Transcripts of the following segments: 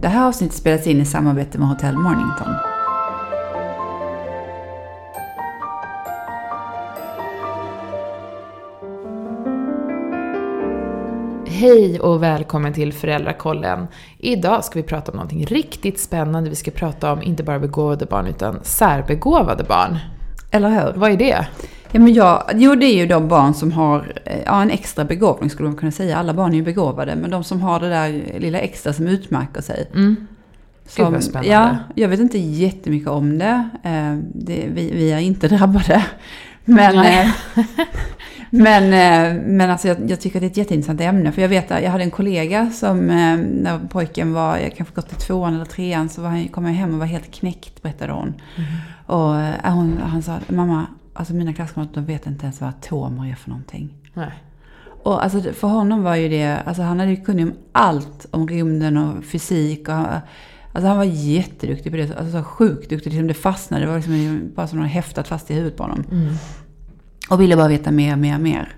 Det här avsnittet spelas in i samarbete med Hotell Mornington. Hej och välkommen till Föräldrakollen. Idag ska vi prata om någonting riktigt spännande. Vi ska prata om inte bara begåvade barn utan särbegåvade barn. Eller hur? Vad är det? Ja, men jag, jo, det är ju de barn som har eh, ja, en extra begåvning skulle man kunna säga. Alla barn är ju begåvade, men de som har det där lilla extra som utmärker sig. Mm. Som, Gud vad spännande. Ja, jag vet inte jättemycket om det. Eh, det vi, vi är inte drabbade. Men, eh, men, men alltså jag, jag tycker det är ett jätteintressant ämne. För jag vet att jag hade en kollega som när pojken var, jag kanske gått i tvåan eller trean, så var han, kom jag hem och var helt knäckt berättade hon. Och eh, hon, han sa, mamma, alltså mina klasskamrater de vet inte ens vad atomer är för någonting. Nej. Och alltså för honom var ju det, alltså han hade ju kunnig om allt om rymden och fysik. Och, han- alltså han var jätteduktig på det, alltså så sjukt duktig. Liksom det fastnade, det var liksom bara som något häftat fast i huvudet på honom. Mm. Och ville bara veta mer, mer, mer.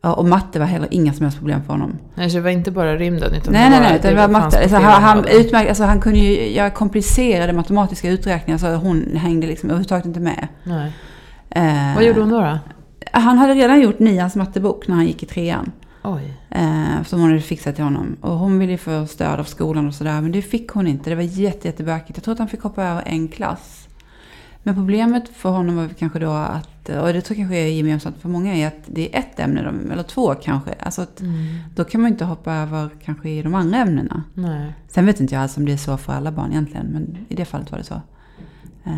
Och matte var heller inga som helst problem för honom. Nej, så det var inte bara rymden utan nej, nej, nej, utan det var matte. Alltså, han, han, utmärkt, alltså, han kunde ju göra komplicerade matematiska uträkningar så hon hängde liksom överhuvudtaget inte med. Nej. Eh, Vad gjorde hon då? då? Han hade redan gjort nians mattebok när han gick i trean. Oj. Eh, som hon hade fixat till honom. Och hon ville ju få stöd av skolan och sådär. Men det fick hon inte. Det var jätte, jättebökigt. Jag tror att han fick hoppa över en klass. Men problemet för honom var kanske då att, och det tror jag kanske är gemensamt för många, är att det är ett ämne, de- eller två kanske. Alltså att Mm. då kan man inte hoppa över kanske i de andra ämnena. Nej. Sen vet inte jag alls om det är så för alla barn egentligen, men i det fallet var det så. Eh,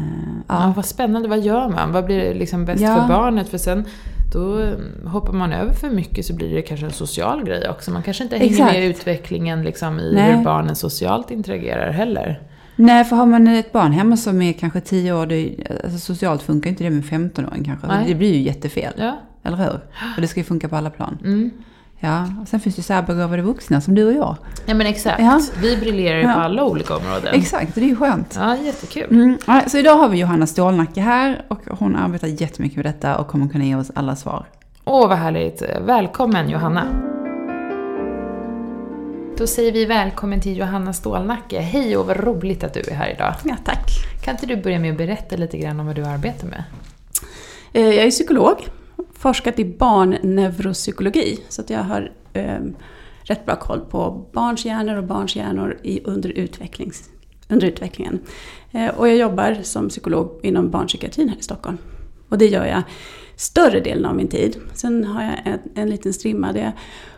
Ja. vad spännande. Vad gör man? Vad blir liksom bäst Ja. för barnet? För sen då mm, hoppar man över för mycket så blir det kanske en social grej också. Man kanske inte hänger Exakt. med i utvecklingen liksom, i Nej. hur barnen socialt interagerar heller. Nej, för har man ett barn hemma som är kanske 10 år, det, alltså socialt funkar inte det med 15-åring kanske. Nej. det blir ju jättefel. Ja. Eller hur? Och det ska ju funka på alla plan. Mm. Ja, och sen finns det ju särbegåvade vuxna som du och jag. Ja men exakt. Ja. Vi briljerar ju Ja. på alla olika områden. Exakt, det är ju skönt. Ja, jättekul. Mm. Så idag har vi Johanna Stålnacke här och hon arbetar jättemycket med detta och kommer kunna ge oss alla svar. Åh, vad härligt. Välkommen Johanna. Då säger vi välkommen till Johanna Stålnacke. Hej och vad roligt att du är här idag. Ja, tack. Kan inte du börja med att berätta lite grann om vad du arbetar med? Eh, Jag är psykolog, forskat i barnneuropsykologi, så att jag har eh, rätt bra koll på barns hjärnor och barns hjärnor i, under, utvecklings, under utvecklingen. Eh, och jag jobbar som psykolog inom barnpsykiatrin här i Stockholm. Och det gör jag större delen av min tid. Sen har jag en, en liten strimma där jag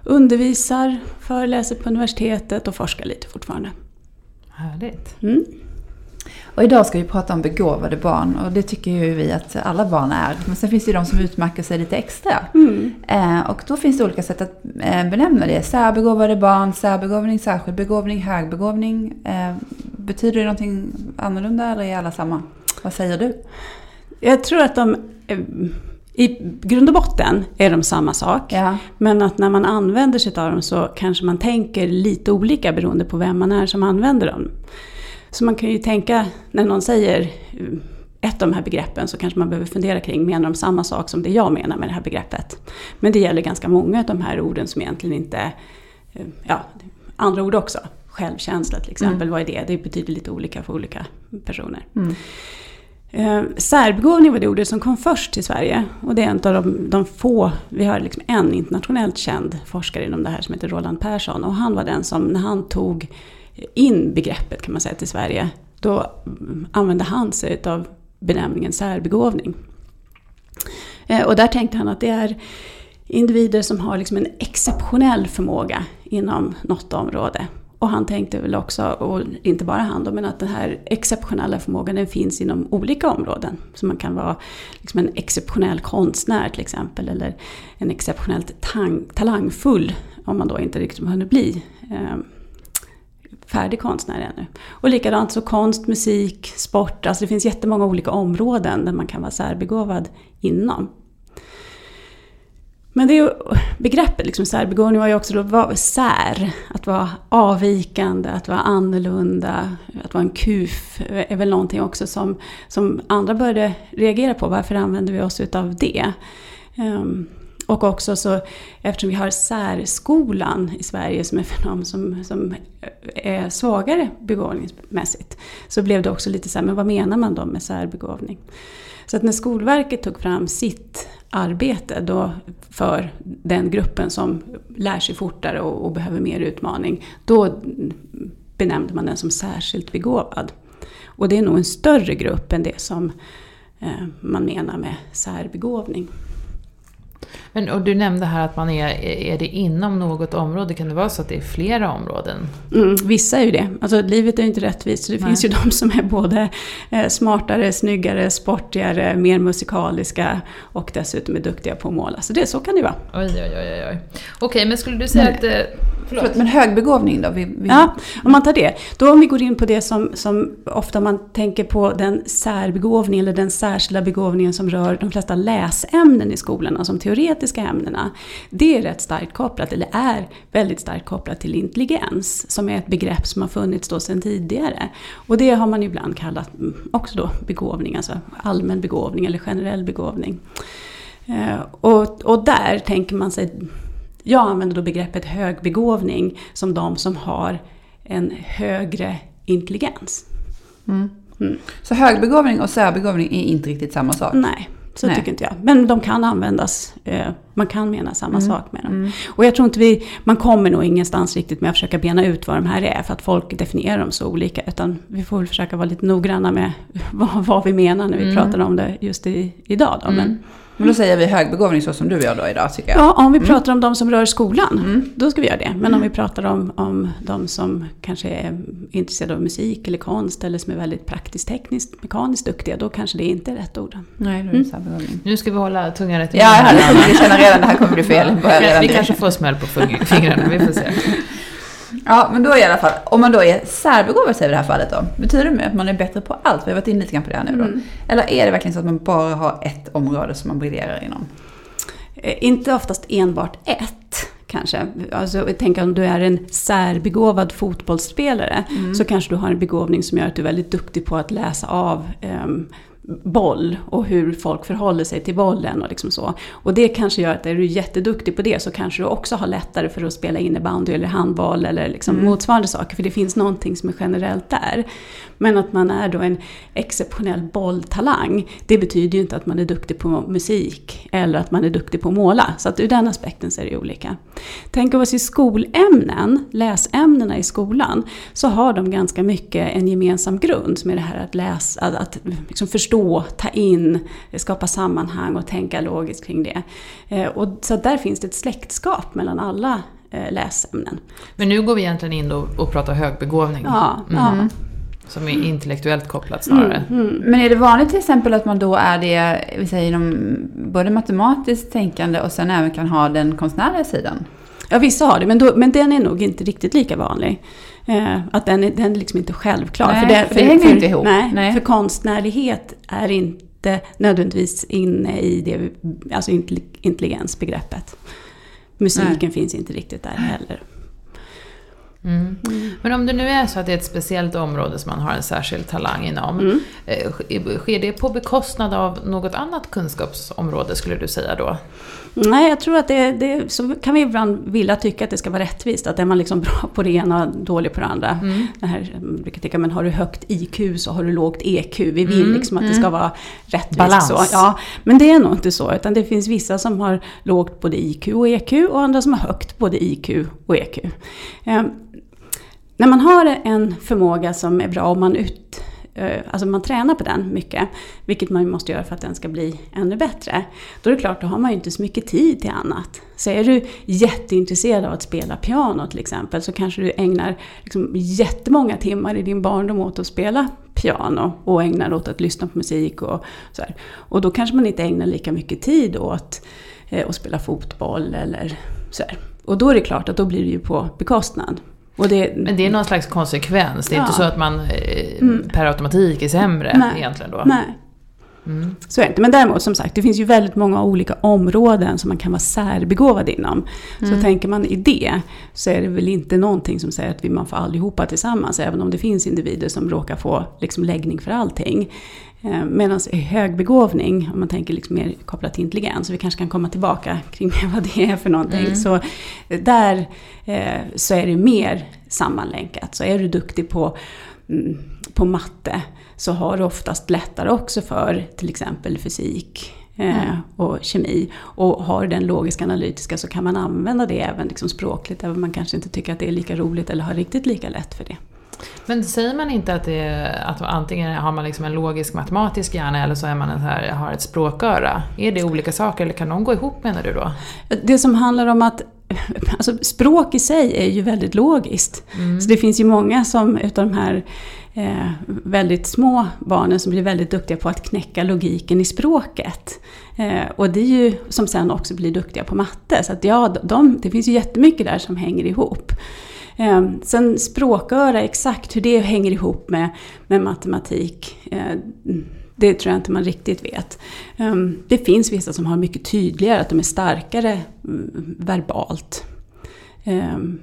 undervisar, föreläser på universitetet och forskar lite fortfarande. Härligt. Mm. Och idag ska vi prata om begåvade barn och det tycker ju vi att alla barn är. Men sen finns det ju de som utmärker sig lite extra. Mm. Eh, och då finns det olika sätt att eh, benämna det. Särbegåvade barn, särbegåvning, särskild begåvning, högbegåvning. Eh, betyder det någonting annorlunda eller är alla samma? Vad säger du? Jag tror att de i grund och botten är de samma sak. Ja, Men att när man använder sig av dem så kanske man tänker lite olika beroende på vem man är som använder dem. Så man kan ju tänka, när någon säger eh, ett av de här begreppen så kanske man behöver fundera kring, menar de samma sak som det jag menar med det här begreppet? Men det gäller ganska många av de här orden som egentligen inte, eh, ja, andra ord också. Självkänsla till exempel, vad är det? Det betyder lite olika för olika personer. Mm. Eh, särbegåvning var det ordet som kom först till Sverige. Och det är en av de, de få, vi har liksom en internationellt känd forskare inom det här som heter Roland Persson. Och han var den som, när han tog in begreppet kan man säga till Sverige, då använde han sig av benämningen särbegåvning. Eh, och där tänkte han att det är individer som har liksom en exceptionell förmåga inom något område. Och han tänkte väl också, och inte bara han då, men att den här exceptionella förmågan den finns inom olika områden. Så man kan vara liksom en exceptionell konstnär till exempel, eller en exceptionellt tang- talangfull, om man då inte riktigt hunnit bli eh, färdig konstnär ännu. Och likadant så konst, musik, sport, alltså det finns jättemånga olika områden där man kan vara särbegåvad inom. Men det är ju, begreppet liksom särbegåvning var ju också då var sär, att vara avvikande, att vara annorlunda, att vara en kuf är väl någonting också som, som andra började reagera på. Varför använder vi oss utav det? Um, och också så, eftersom vi har särskolan i Sverige som är för de som, som är svagare begåvningsmässigt, så blev det också lite så här, men vad menar man då med särbegåvning? Så att när Skolverket tog fram sitt arbete då för den gruppen som lär sig fortare och, och behöver mer utmaning, då benämnde man den som särskilt begåvad. Och det är nog en större grupp än det som eh, man menar med särbegåvning. Men, och du nämnde här att man är, är det inom något område, kan det vara så att det är flera områden? Mm, vissa är ju det. Alltså livet är ju inte rättvist. Så det Nej. finns ju de som är både eh, smartare, snyggare, sportigare, mer musikaliska och dessutom är duktiga på att måla. Så det, så kan det ju vara. Oj, oj, oj. oj. Okej, men skulle du säga men, att... Eh, förlåt. Men högbegåvning då? Vi, vi... Ja, om man tar det. Då om vi går in på det som, som ofta man tänker på den särbegåvning eller den särskilda begåvningen som rör de flesta läsämnen i skolan, alltså de teoretiska ämnena. Det är rätt starkt kopplat, eller är väldigt starkt kopplat till intelligens, som är ett begrepp som har funnits då sedan tidigare. Och det har man ibland kallat mm, också då begåvning, alltså allmän begåvning eller generell begåvning. Eh, och, och där tänker man sig jag använder då begreppet högbegåvning som de som har en högre intelligens. Mm. Mm. Så högbegåvning och särbegåvning är inte riktigt samma sak? Nej, så Nej. tycker inte jag. Men de kan användas. Eh, man kan mena samma mm. sak med dem. Mm. Och jag tror inte vi, man kommer nog ingenstans riktigt med att försöka bena ut vad de här är. För att folk definierar dem så olika. Utan vi får väl försöka vara lite noggranna med vad, vad vi menar när vi mm. pratar om det just i, idag. Då. Men, mm. Men då säger vi högbegåvning så som du gör då idag tycker jag. Ja, om vi mm. pratar om de som rör skolan, mm. då ska vi göra det. Men mm. om vi pratar om, om de som kanske är intresserade av musik eller konst eller som är väldigt praktiskt tekniskt mekaniskt duktiga, då kanske det inte är rätt ord. Nej, då är det mm. Nu ska vi hålla tungan rätt i Ja, jag känner redan det här kommer bli fel. vi kanske får smäll på fingrarna, vi får se. Ja, men då i alla fall, om man då är särbegåvad i det här fallet då, betyder det att man är bättre på allt? Vi har varit inne lite grann på det här nu då. Mm. Eller är det verkligen så att man bara har ett område som man briljerar inom? Eh, inte oftast enbart ett kanske. Alltså, tänker om du är en särbegåvad fotbollsspelare mm. så kanske du har en begåvning som gör att du är väldigt duktig på att läsa av um, boll och hur folk förhåller sig till bollen och liksom så. Och det kanske gör att är du jätteduktig på det så kanske du också har lättare för att spela innebandy eller handboll eller liksom mm. motsvarande saker. För det finns någonting som är generellt där. Men att man är då en exceptionell bolltalang, det betyder ju inte att man är duktig på musik eller att man är duktig på att måla. Så att ur den aspekten så är det olika. Tänk oss i skolämnen, läsämnena i skolan, så har de ganska mycket en gemensam grund som är det här att läsa, att, att liksom förstå, ta in, skapa sammanhang och tänka logiskt kring det. Eh, och så där finns det ett släktskap mellan alla eh, läsämnen. Men nu går vi egentligen in och pratar högbegåvning. Ja, mm. ja. Som är intellektuellt kopplat snarare. Mm, mm. Men är det vanligt till exempel att man då är det, vi säger inom både matematiskt tänkande och sen även kan ha den konstnärliga sidan? Ja, vissa har det, men, då, men den är nog inte riktigt lika vanlig. Eh, att den är, den är liksom inte självklar. Nej, för det, för, det hänger för, inte ihop. Nej, nej, för konstnärlighet är inte nödvändigtvis inne i det, alltså intelligensbegreppet. Musiken nej. finns inte riktigt där heller. Mm. Men om det nu är så att det är ett speciellt område som man har en särskild talang inom. Mm. Eh, sker det på bekostnad av något annat kunskapsområde skulle du säga då? Nej, jag tror att det, det så kan vi ibland vilja tycka att det ska vara rättvist. Att är man liksom bra på det ena dålig på det andra. Mm. Det här, jag brukar tänka, men har du högt IQ så har du lågt EQ. Vi vill mm. liksom att det ska mm. vara rättvist. Balans. Så. Ja, men det är nog inte så. Utan det finns vissa som har lågt både IQ och EQ och andra som har högt både IQ och EQ. När man har en förmåga som är bra och man, ut, eh, alltså man tränar på den mycket, vilket man måste göra för att den ska bli ännu bättre, då är det klart, då har man ju inte så mycket tid till annat. Så är du jätteintresserad av att spela piano till exempel, så kanske du ägnar liksom jättemånga timmar i din barndom åt att spela piano och ägnar åt att lyssna på musik och så här. Och då kanske man inte ägnar lika mycket tid åt eh, att spela fotboll eller så här. Och då är det klart att då blir det ju på bekostnad. Det, men det är någon slags konsekvens? Det är ja. inte så att man eh, mm. per automatik är sämre Nej. egentligen då? Nej. Mm. Så är det inte. Men däremot som sagt, det finns ju väldigt många olika områden som man kan vara särbegåvad inom. Mm. Så tänker man i det, så är det väl inte någonting som säger att man får allihopa tillsammans, även om det finns individer som råkar få liksom läggning för allting. Eh, Medan högbegåvning, om man tänker liksom mer kopplat till intelligens, vi kanske kan komma tillbaka kring vad det är för någonting. Mm. Så eh, där eh, så är det mer sammanlänkat. Så är du duktig på, mm, på matte så har du oftast lättare också för till exempel fysik mm. och kemi. Och har den logiska analytiska så kan man använda det även liksom språkligt, även om man kanske inte tycker att det är lika roligt eller har riktigt lika lätt för det. Men säger man inte att, det är, att antingen har man liksom en logisk matematisk hjärna eller så är man en här, har ett språköra? Är det olika saker eller kan de gå ihop menar du då? Det som handlar om att Alltså, språk i sig är ju väldigt logiskt. Mm. Så det finns ju många som utav de här eh, väldigt små barnen som blir väldigt duktiga på att knäcka logiken i språket. Eh, och det är ju som sen också blir duktiga på matte. Så att ja, de, det finns ju jättemycket där som hänger ihop. Eh, sen språköra, exakt hur det hänger ihop med, med matematik, eh, det tror jag inte man riktigt vet. Um, det finns vissa som har mycket tydligare, att de är starkare mm, verbalt. Um,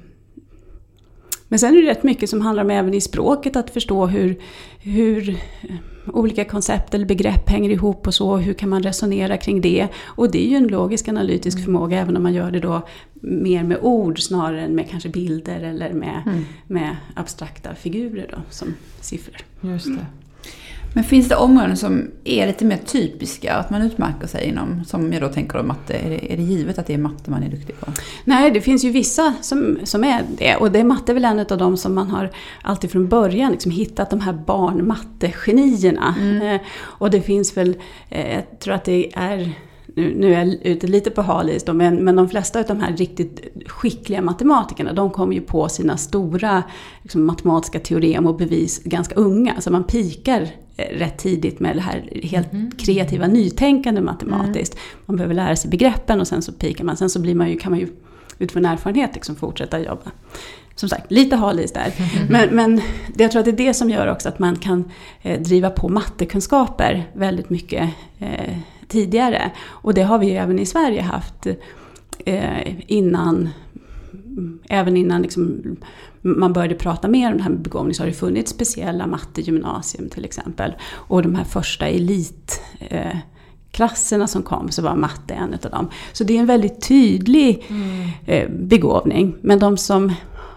men sen är det rätt mycket som handlar om även i språket att förstå hur, hur eh, olika koncept eller begrepp hänger ihop och så. Hur kan man resonera kring det? Och det är ju en logisk analytisk mm. förmåga även om man gör det då mer med ord snarare än med kanske bilder eller med, mm. med abstrakta figurer då, som siffror. Just det. Men finns det områden som är lite mer typiska att man utmärker sig inom? Som jag då tänker om matte. Är det, är det givet att det är matte man är duktig på? Nej, det finns ju vissa som, som är det. Och det är matte väl en av de som man har alltid från början liksom hittat de här barnmattegenierna. Mm. Eh, och det finns väl, eh, jag tror att det är nu, nu är jag ute lite på halis men, men de flesta av de här riktigt skickliga matematikerna de kommer ju på sina stora liksom, matematiska teorem och bevis ganska unga. Så man pikar eh, rätt tidigt med det här helt mm. kreativa nytänkande matematiskt. Mm. Man behöver lära sig begreppen och sen så pikar man. Sen så blir man ju, kan man ju utifrån erfarenhet liksom fortsätta jobba. Som sagt, lite halis där. Mm. Men, men jag tror att det är det som gör också att man kan eh, driva på mattekunskaper väldigt mycket eh, tidigare. Och det har vi ju även i Sverige haft eh, innan Även innan liksom man började prata mer om det här med begåvning så har det funnits speciella mattegymnasium till exempel. Och de här första elitklasserna eh, som kom så var matte en av dem. Så det är en väldigt tydlig mm. eh, begåvning. Men de som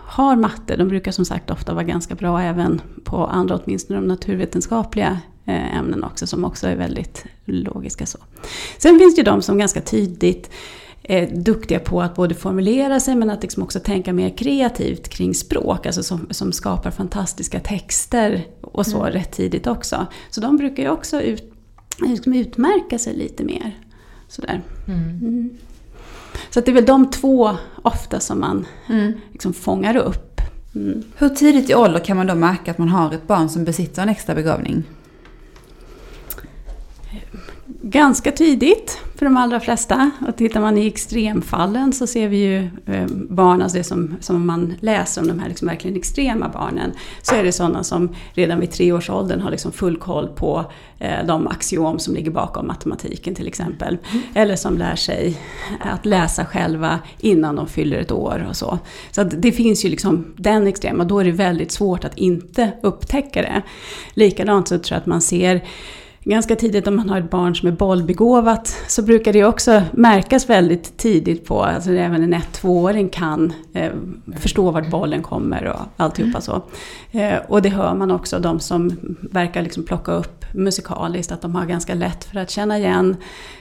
har matte, de brukar som sagt ofta vara ganska bra även på andra, åtminstone de naturvetenskapliga ämnen också som också är väldigt logiska. Så. Sen finns det ju de som ganska tydligt är duktiga på att både formulera sig men att liksom också tänka mer kreativt kring språk, alltså som, som skapar fantastiska texter och så mm. rätt tidigt också. Så de brukar ju också ut, liksom utmärka sig lite mer. Sådär. Mm. Mm. Så det är väl de två ofta som man mm. liksom fångar upp. Mm. Hur tidigt i ålder kan man då märka att man har ett barn som besitter en extra begåvning? Ganska tidigt för de allra flesta. Och tittar man i extremfallen så ser vi ju eh, barn, alltså det som, som man läser om de här liksom verkligen extrema barnen, så är det sådana som redan vid treårsåldern har liksom full koll på eh, de axiom som ligger bakom matematiken till exempel. Mm. Eller som lär sig att läsa själva innan de fyller ett år och så. Så det finns ju liksom den extrema, då är det väldigt svårt att inte upptäcka det. Likadant så tror jag att man ser ganska tidigt om man har ett barn som är bollbegåvat så brukar det också märkas väldigt tidigt på, alltså även en ett-tvååring kan eh, förstå vart bollen kommer och alltihopa så. Eh, och det hör man också, de som verkar liksom plocka upp musikaliskt, att de har ganska lätt för att känna igen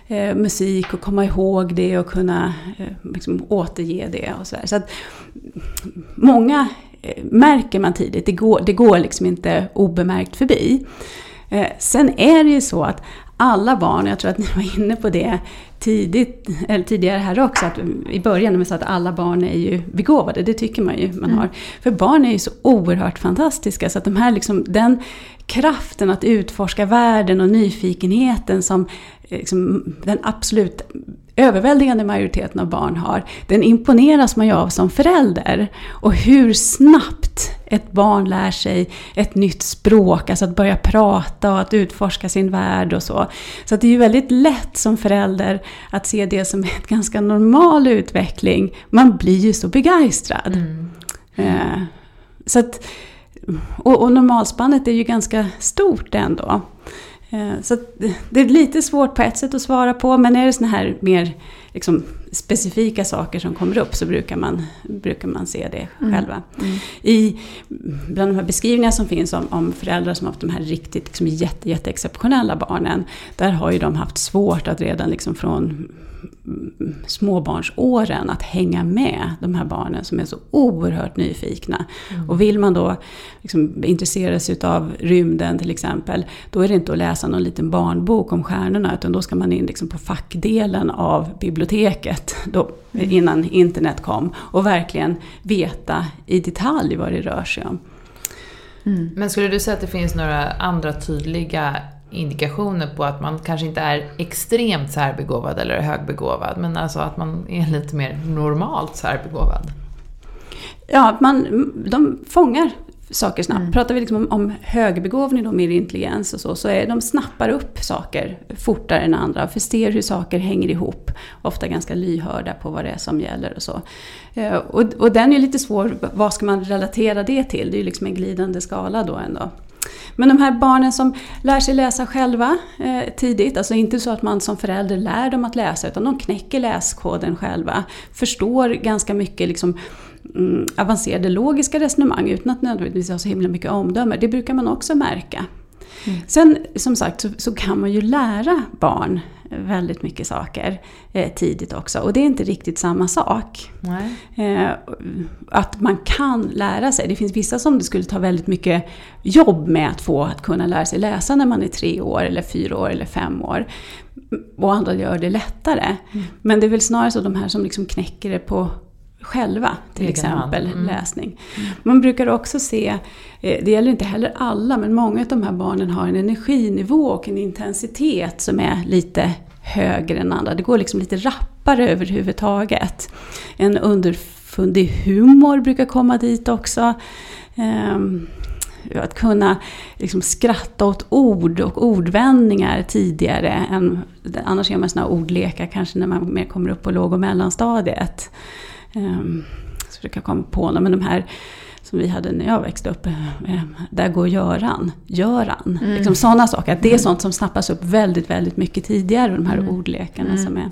eh, musik och komma ihåg det och kunna eh, liksom återge det och sådär. Så att många eh, märker man tidigt, det går, det går liksom inte obemärkt förbi. Eh, sen är det ju så att alla barn, jag tror att ni var inne på det tidigt, eller tidigare här också, att i början när vi sa att alla barn är ju begåvade, det tycker man ju man mm. har. För barn är ju så oerhört fantastiska så att de här liksom, den kraften att utforska världen och nyfikenheten som liksom, den absolut överväldigande majoriteten av barn har, den imponeras man ju av som förälder. Och hur snabbt ett barn lär sig ett nytt språk, alltså att börja prata och att utforska sin värld och så. Så det är ju väldigt lätt som förälder att se det som en ganska normal utveckling. Man blir ju så begeistrad. Mm. Eh, så att, och, och normalspannet är ju ganska stort ändå. Eh, så det är lite svårt på ett sätt att svara på, men är det såna här mer liksom, specifika saker som kommer upp så brukar man, brukar man se det mm. själva. Mm. I, bland de här beskrivningarna som finns om, om föräldrar som har haft de här riktigt liksom, jätte, jätte exceptionella barnen, där har ju de haft svårt att redan liksom från småbarnsåren att hänga med de här barnen som är så oerhört nyfikna. Mm. Och vill man då liksom intressera sig av rymden till exempel, då är det inte att läsa någon liten barnbok om stjärnorna, utan då ska man in liksom på fackdelen av biblioteket, då, mm. innan internet kom, och verkligen veta i detalj vad det rör sig om. Mm. Men skulle du säga att det finns några andra tydliga indikationer på att man kanske inte är extremt särbegåvad eller högbegåvad, men alltså att man är lite mer normalt särbegåvad. Ja, man, de fångar saker snabbt. Mm. Pratar vi liksom om, om högbegåvning och mer intelligens och så, så är de snappar upp saker fortare än andra, förstår hur saker hänger ihop. Ofta ganska lyhörda på vad det är som gäller och så. Eh, och, och den är lite svår, vad ska man relatera det till? Det är ju liksom en glidande skala då ändå. Men de här barnen som lär sig läsa själva eh, tidigt, alltså inte så att man som förälder lär dem att läsa, utan de knäcker läskoden själva. Förstår ganska mycket liksom, mm, avancerade logiska resonemang utan att nödvändigtvis ha så himla mycket omdöme. Det brukar man också märka. Mm. Sen som sagt så, så, kan man ju lära barn väldigt mycket saker eh, tidigt också. Och det är inte riktigt samma sak. Eh, att man kan lära sig. Det finns vissa som det skulle ta väldigt mycket jobb med att få att kunna lära sig läsa när man är tre år, eller fyra år eller fem år. Och andra gör det lättare. Mm. Men det är väl snarare så de här som liksom knäcker det på själva, till Egen exempel mm. läsning. Mm. Man brukar också se, eh, det gäller inte heller alla, men många av de här barnen har en energinivå och en intensitet som är lite högre än andra. Det går liksom lite rappare överhuvudtaget. En underfundig humor brukar komma dit också. Um, att kunna liksom skratta åt ord och ordvändningar tidigare. Än, annars gör man sådana ordlekar kanske när man mer kommer upp på låg och mellanstadiet. Um, så försöka komma på något, men de här som vi hade när jag växte upp. Eh, där går Göran. Göran. Mm. Liksom sådana saker. Det är mm. sånt som snappas upp väldigt, väldigt mycket tidigare. De här mm. ordlekarna mm. som är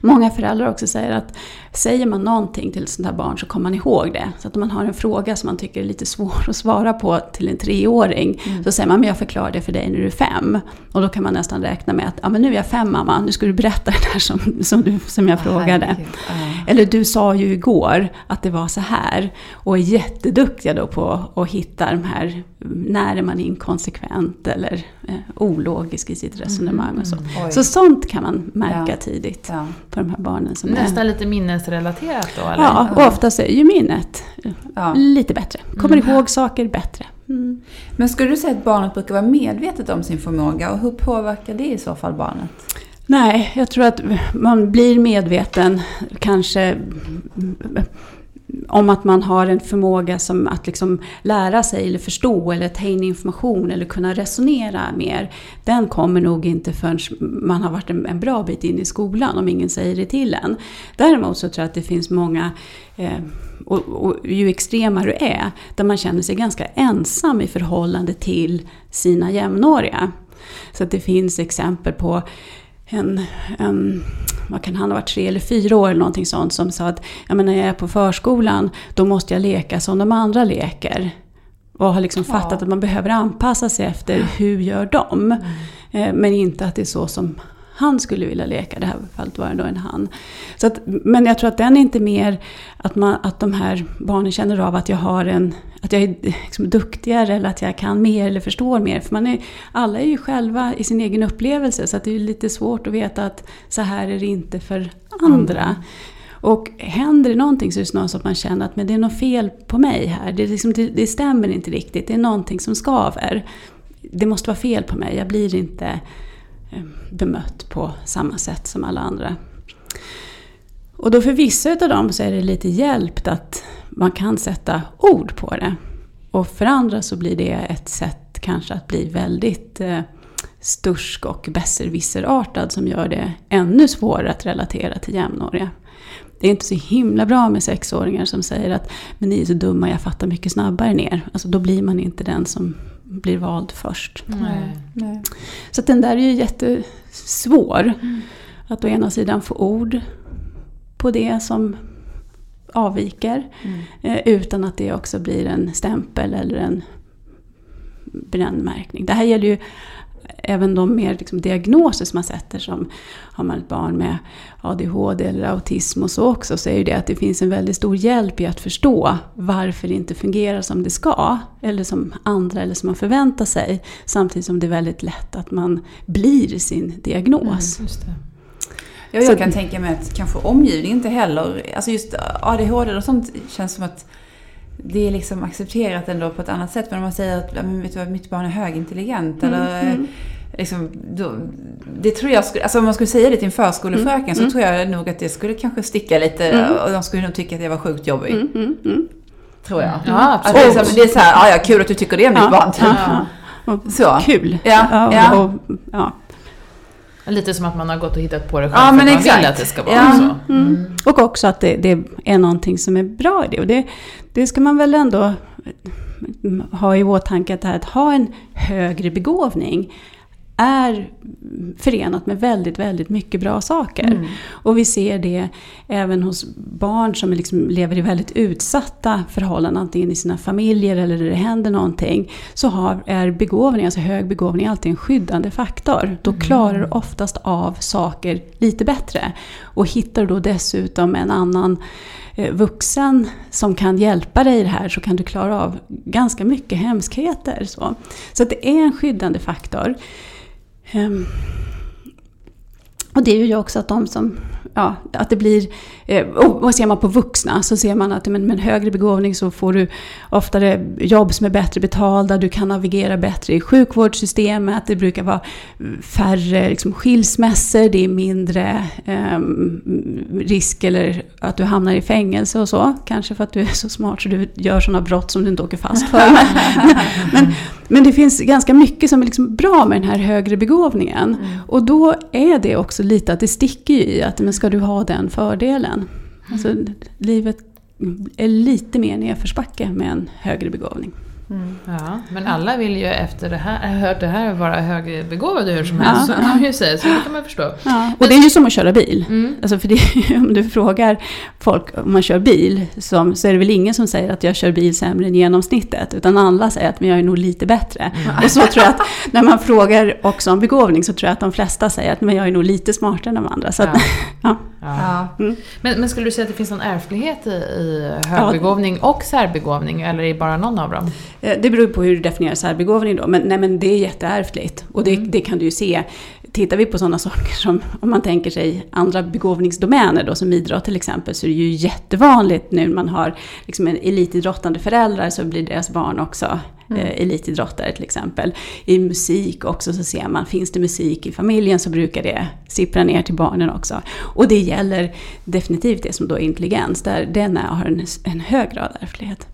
Många föräldrar också säger att säger man någonting till ett sånt här barn så kommer man ihåg det. Så att om man har en fråga som man tycker är lite svår att svara på till en treåring mm. så säger man men jag förklarar det för dig när du är fem. Och då kan man nästan räkna med att ja, men nu är jag fem mamma, nu ska du berätta det där som, som, du, som jag frågade. Oh, Eller du sa ju igår att det var så här. Och är jätteduktiga då på att hitta de här, när är man inkonsekvent eller eh, ologisk i sitt resonemang mm. och så. Mm. Så sånt kan man märka ja. tidigt ja. på de här barnen. Som Nästan är, lite minnesrelaterat då? Eller? Ja, och oftast är ju minnet ja. lite bättre. Kommer mm. ihåg saker bättre. Mm. Men skulle du säga att barnet brukar vara medvetet om sin förmåga och hur påverkar det i så fall barnet? Nej, jag tror att man blir medveten kanske om att man har en förmåga som att liksom lära sig eller förstå eller ta in information eller kunna resonera mer. Den kommer nog inte förrän man har varit en, bra bit in i skolan om ingen säger det till en. Däremot så tror jag att det finns många eh, och, och, ju extremare du är, där man känner sig ganska ensam i förhållande till sina jämnåriga. Så att det finns exempel på en, en vad kan han ha varit, tre eller fyra år eller någonting sånt, som sa att ja, men när jag är på förskolan, då måste jag leka som de andra leker. Och har liksom fattat ja. att man behöver anpassa sig efter hur gör de. Mm. Eh, men inte att det är så som han skulle vilja leka. Det här fallet var det då en han. Så att, men jag tror att den är inte mer att, man, att de här barnen känner av att jag har en att jag är liksom duktigare eller att jag kan mer eller förstår mer. För man är, alla är ju själva i sin egen upplevelse så att det är lite svårt att veta att så här är det inte för andra. Mm. Och händer det någonting så är det snarare så att man känner att men det är något fel på mig här. Det, liksom, det, det stämmer inte riktigt, det är någonting som skaver. Det måste vara fel på mig, jag blir inte Eh, bemött på samma sätt som alla andra. Och då för vissa av dem så är det lite hjälpt att man kan sätta ord på det. Och för andra så blir det ett sätt kanske att bli väldigt eh, stursk och besserwisserartad som gör det ännu svårare att relatera till jämnåriga. Det är inte så himla bra med sexåringar som säger att men ni är så dumma, jag fattar mycket snabbare än er. Alltså då blir man inte den som blir vald först. Nej. Nej. Så att den där är ju jättesvår. Att å ena sidan få ord på det som avviker. Mm. Eh, utan att det också blir en stämpel eller en brännmärkning. Det här gäller ju även de mer liksom, diagnoser som man sätter som har man ett barn med ADHD eller autism och så också så är ju det att det finns en väldigt stor hjälp i att förstå varför det inte fungerar som det ska. Eller som andra eller som man förväntar sig. Samtidigt som det är väldigt lätt att man blir sin diagnos. Just det. Ja, Så- jag kan tänka mig att kanske omgivningen inte heller, alltså just ADHD och sånt känns som att det är liksom accepterat ändå på ett annat sätt. Men om man säger att men vet du vad, mitt barn är högintelligent eller mm. liksom, då, det tror jag skulle, alltså om man skulle säga det till en förskolefröken så mm. tror jag nog att det skulle kanske sticka lite Mm. och de skulle nog tycka att det var sjukt jobbigt. Mm, mm, mm. Tror jag. Ja, absolut. är så, det är så här, "Ah, ja, kul att du tycker det är mitt Ja, barn. Typ. ja, Och Så. Kul! Ja, ja. Och, ja. Lite som att man har gått och hittat på det själv Ja, för men att man exakt. vill att det ska vara Ja. så. Mm. Och också att det, det är någonting som är bra i det. Och det, det ska man väl ändå ha i åtanke att det här att ha en högre begåvning är förenat med väldigt, väldigt mycket bra saker. Mm. Och vi ser det även hos barn som liksom lever i väldigt utsatta förhållanden, antingen i sina familjer eller där det händer någonting. Så har, är begåvning, alltså hög begåvning, alltid en skyddande faktor. Då klarar du oftast av saker lite bättre. Och hittar du då dessutom en annan eh, vuxen som kan hjälpa dig i det här så kan du klara av ganska mycket hemskheter. Så, så det är en skyddande faktor. Ehm, och det är ju också att de som, ja, att det blir, eh, och ser man på vuxna så ser man att med, med en högre begåvning så får du oftare jobb som är bättre betalda, du kan navigera bättre i sjukvårdssystemet, det brukar vara färre liksom, skilsmässor, det är mindre ehm, risk eller att du hamnar i fängelse och så. Kanske för att du är så smart så du gör sådana brott som du inte åker fast för. men, men det finns ganska mycket som är liksom bra med den här högre begåvningen. Och då är det också lite att det sticker ju i att men ska du ha den fördelen. Alltså, livet är lite mer nedförsbacke med en högre begåvning. Ja, men alla vill ju efter det här, hört det här vara högbegåvade hur som Ja, helst. så ja. kan man ju säga, så det kan man förstå. Ja, och det är ju som att köra bil. Mm. Alltså för det, om du frågar folk om man kör bil, som, så är det väl ingen som säger att jag kör bil sämre än genomsnittet. Utan alla säger att men jag är nog lite bättre. Och så tror jag att när man frågar också om begåvning så tror jag att de flesta säger att men jag är nog lite smartare än de andra. Så att, Ja. ja. Ja. Ja. Men, men skulle du säga att det finns någon ärftlighet i, i högbegåvning och särbegåvning, eller är det bara någon av dem? Eh, Det beror på hur du definierar särbegåvning då, men, nej, men det är jätteärftligt. Och det, det kan du ju se. Tittar vi på sådana saker som, om man tänker sig andra begåvningsdomäner då, som idrott till exempel, så är det ju jättevanligt nu när man har liksom en elitidrottande föräldrar så blir deras barn också eh, elitidrottare till exempel. I musik också så ser man, finns det musik i familjen så brukar det sippra ner till barnen också. Och det gäller definitivt det som då är intelligens, där den har en, en hög grad av ärftlighet.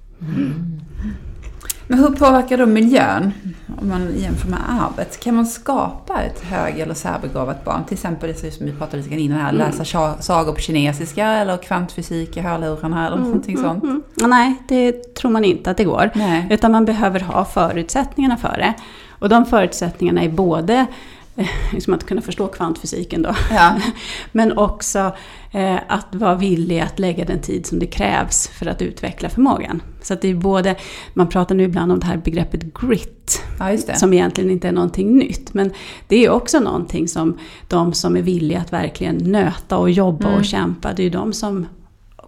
Men hur påverkar då miljön om man jämför med arvet? Kan man skapa ett hög eller särbegåvat barn? Till exempel det som vi pratade lite innan här, läsa tja- sagor på kinesiska eller kvantfysik i hörlurarna eller någonting sånt. Mm. Nej, det tror man inte att det går. Nej. Utan man behöver ha förutsättningarna för det. Och de förutsättningarna är både liksom att kunna förstå kvantfysiken då, Ja. men också eh, att vara villig att lägga den tid som det krävs för att utveckla förmågan. Så att det är både, man pratar nu ibland om det här begreppet grit, ja, som egentligen inte är någonting nytt. Men det är också någonting som de som är villiga att verkligen nöta och jobba Mm. och kämpa, det är ju de som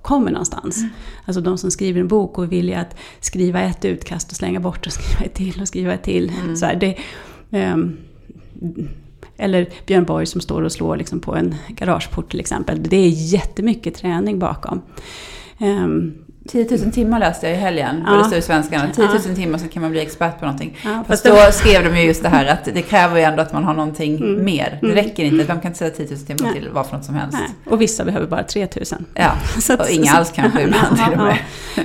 kommer någonstans. Alltså de som skriver en bok och är villiga att skriva ett utkast och slänga bort och skriva ett till och skriva ett till. Mm. Så här, det, ehm, eller Björn Borg som står och slår liksom på en garageport till exempel. Det är jättemycket träning bakom. Ehm, 10 000 timmar läste jag i helgen, ja. det stod i Svenskarna. 10 000 ja. timmar så kan man bli expert på någonting. Ja, fast, fast då det... skrev de ju just det här att det kräver ju ändå att man har någonting mm. mer. Det mm. räcker inte, vem kan inte sätta 10 000 timmar till vad för något som helst. Nej. Och vissa behöver bara 3 000. Ja, och inga alls kanske ibland till och med.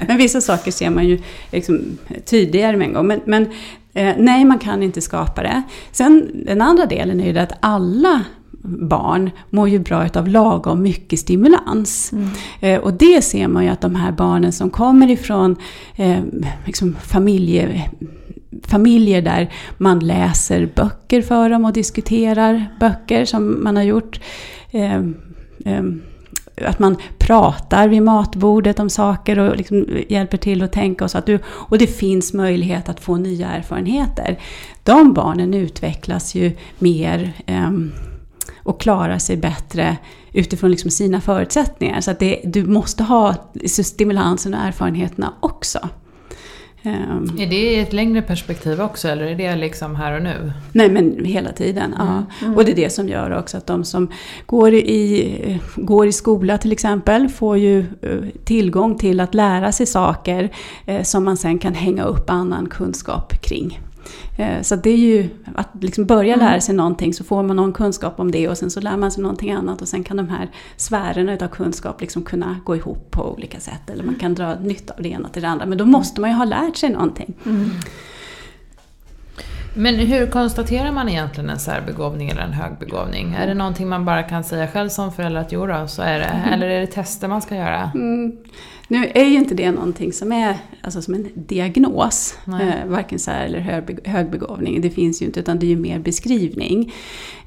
Men vissa saker ser man ju liksom tydligare med en gång. Men, men eh, nej, man kan inte skapa det. Sen den andra delen är ju det att alla barn mår ju bra av lagom mycket stimulans. Mm. Eh, och det ser man ju att de här barnen som kommer ifrån eh, liksom familje, familjer där man läser böcker för dem och diskuterar böcker som man har gjort. Eh, eh, att man pratar vid matbordet om saker och liksom hjälper till att tänka och så att du, och det finns möjlighet att få nya erfarenheter. De barnen utvecklas ju mer eh, och klarar sig bättre utifrån liksom sina förutsättningar. Så att det, du måste ha stimulansen och erfarenheterna också. Um, är det i ett längre perspektiv också eller är det liksom här och nu? Nej men hela tiden, mm. ja. Mm. Och det är det som gör också att de som går i, går i skola till exempel får ju eh, tillgång till att lära sig saker eh, som man sen kan hänga upp annan kunskap kring. Eh, så det är ju att liksom börja lära mm. sig någonting så får man någon kunskap om det och sen så lär man sig någonting annat och sen kan de här sfärerna av kunskap liksom kunna gå ihop på olika sätt. Eller man kan dra nytta av det ena till det andra. Men då måste man ju ha lärt sig någonting. Mm. Men hur konstaterar man egentligen en särbegåvning eller en högbegåvning? Är det någonting man bara kan säga själv som förälder att jo då, så är det? Mm. Eller är det tester man ska göra? Mm. Nu är ju inte det någonting som är alltså som en diagnos, eh, varken sär eller högbegåvning. Det finns ju inte, utan det är ju mer beskrivning.